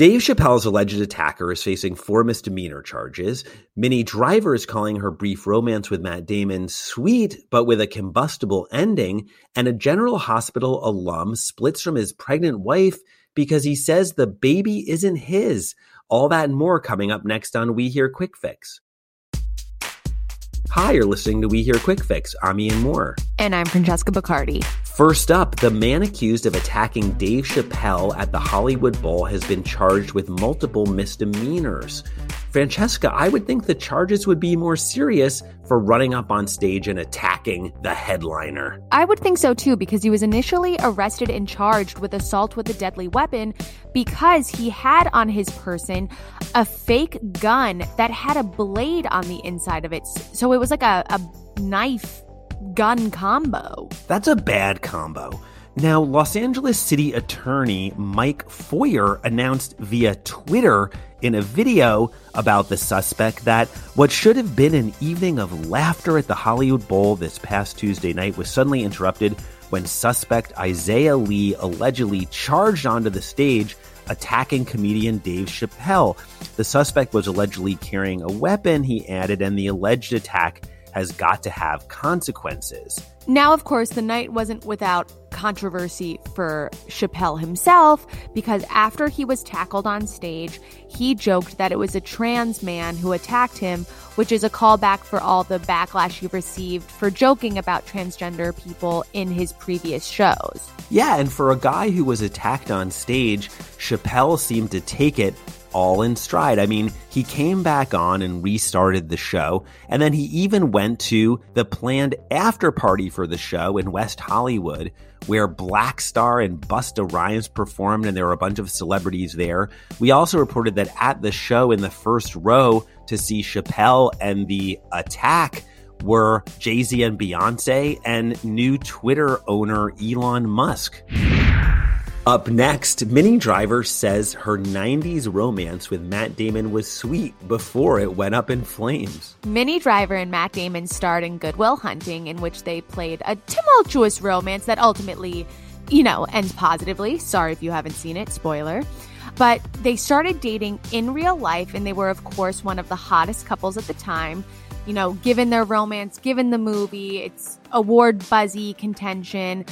Dave Chappelle's alleged attacker is facing four misdemeanor charges. Minnie Driver is calling her brief romance with Matt Damon sweet, but with a combustible ending. And a General Hospital alum splits from his pregnant wife because he says the baby isn't his. All that and more coming up next on We Hear Quick Fix. Hi, you're listening to We Hear Quick Fix. I'm Ian Moore. And I'm Francesca Bacardi. First up, the man accused of attacking Dave Chappelle at the Hollywood Bowl has been charged with multiple misdemeanors. Francesca, I would think the charges would be more serious for running up on stage and attacking the headliner. I would think so too, because he was initially arrested and charged with assault with a deadly weapon because he had on his person a fake gun that had a blade on the inside of it. So it was like a, a knife gun combo. That's a bad combo. Now, Los Angeles City Attorney Mike Feuer announced via Twitter in a video about the suspect that what should have been an evening of laughter at the Hollywood Bowl this past Tuesday night was suddenly interrupted when suspect Isaiah Lee allegedly charged onto the stage attacking comedian Dave Chappelle. The suspect was allegedly carrying a weapon, he added, and the alleged attack has got to have consequences. Now, of course, the night wasn't without controversy for Chappelle himself because after he was tackled on stage, he joked that it was a trans man who attacked him, which is a callback for all the backlash he received for joking about transgender people in his previous shows. Yeah, and for a guy who was attacked on stage, Chappelle seemed to take it all in stride. I mean, he came back on and restarted the show, and then he even went to the planned after party for the show in West Hollywood, where Black Star and Busta Rhymes performed, and there were a bunch of celebrities there. We also reported that at the show in the first row to see Chappelle and the attack were Jay Z and Beyonce and new Twitter owner Elon Musk. Up next, Minnie Driver says her 90s romance with Matt Damon was sweet before it went up in flames. Minnie Driver and Matt Damon starred in Good Will Hunting, in which they played a tumultuous romance that ultimately, you know, ends positively. Sorry if you haven't seen it, spoiler. But they started dating in real life, and they were, of course, one of the hottest couples at the time. You know, given their romance, given the movie, it's award buzzy contention.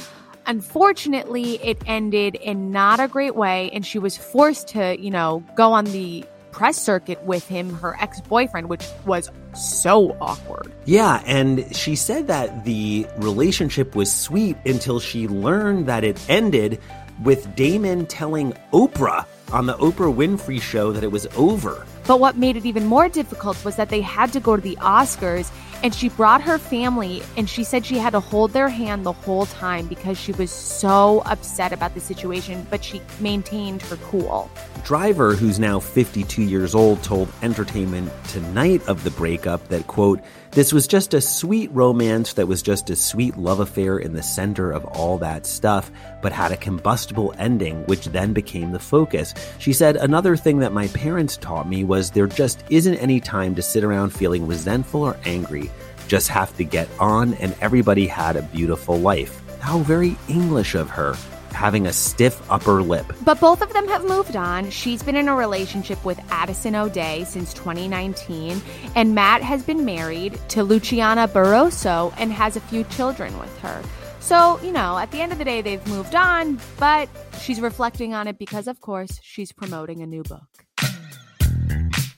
Unfortunately, it ended in not a great way, and she was forced to, you know, go on the press circuit with him, her ex boyfriend, which was so awkward. Yeah, and she said that the relationship was sweet until she learned that it ended with Damon telling Oprah on the Oprah Winfrey show that it was over. But what made it even more difficult was that they had to go to the Oscars and she brought her family and she said she had to hold their hand the whole time because she was so upset about the situation, but she maintained her cool. Driver, who's now 52 years old, told Entertainment Tonight of the breakup that, quote, this was just a sweet romance that was just a sweet love affair in the center of all that stuff, but had a combustible ending, which then became the focus. She said, Another thing that my parents taught me was there just isn't any time to sit around feeling resentful or angry. Just have to get on, and everybody had a beautiful life. How very English of her having a stiff upper lip. But both of them have moved on. She's been in a relationship with Addison O'Dea since 2019, and Matt has been married to Luciana Barroso and has a few children with her. So, you know, at the end of the day, they've moved on, but she's reflecting on it because, of course, she's promoting a new book.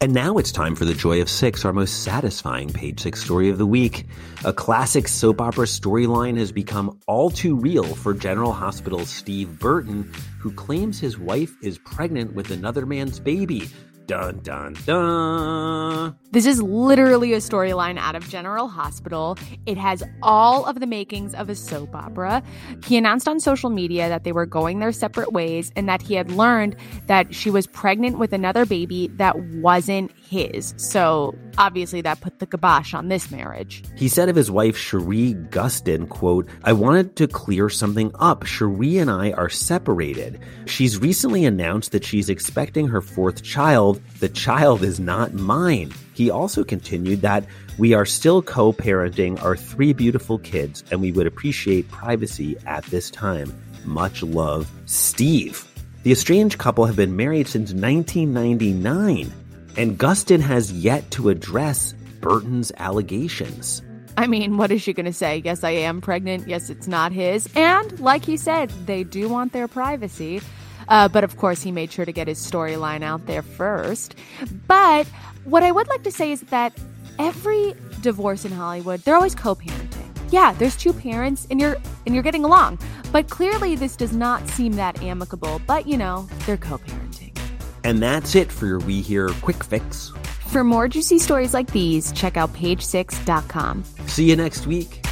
And now it's time for The Joy of Six, our most satisfying page six story of the week. A classic soap opera storyline has become all too real for General Hospital's Steve Burton, who claims his wife is pregnant with another man's baby. Dun, dun, dun. This is literally a storyline out of General Hospital. It has all of the makings of a soap opera. He announced on social media that they were going their separate ways and that he had learned that she was pregnant with another baby that wasn't his. So obviously that put the kibosh on this marriage. He said of his wife, Sheree Gustin, quote, I wanted to clear something up. Sheree and I are separated. She's recently announced that she's expecting her fourth child. The child is not mine. He also continued that we are still co parenting our three beautiful kids and we would appreciate privacy at this time. Much love, Steve. The estranged couple have been married since 1999, and Gustin has yet to address Burton's allegations. I mean, what is she going to say? Yes, I am pregnant. Yes, it's not his. And like he said, they do want their privacy. Uh, but of course, he made sure to get his storyline out there first. But what I would like to say is that every divorce in Hollywood, they're always co-parenting. Yeah, there's two parents and you're and you're getting along. But clearly this does not seem that amicable, but you know, they're co-parenting. And that's it for your We Hear Quick Fix. For more juicy stories like these, check out page6.com. See you next week.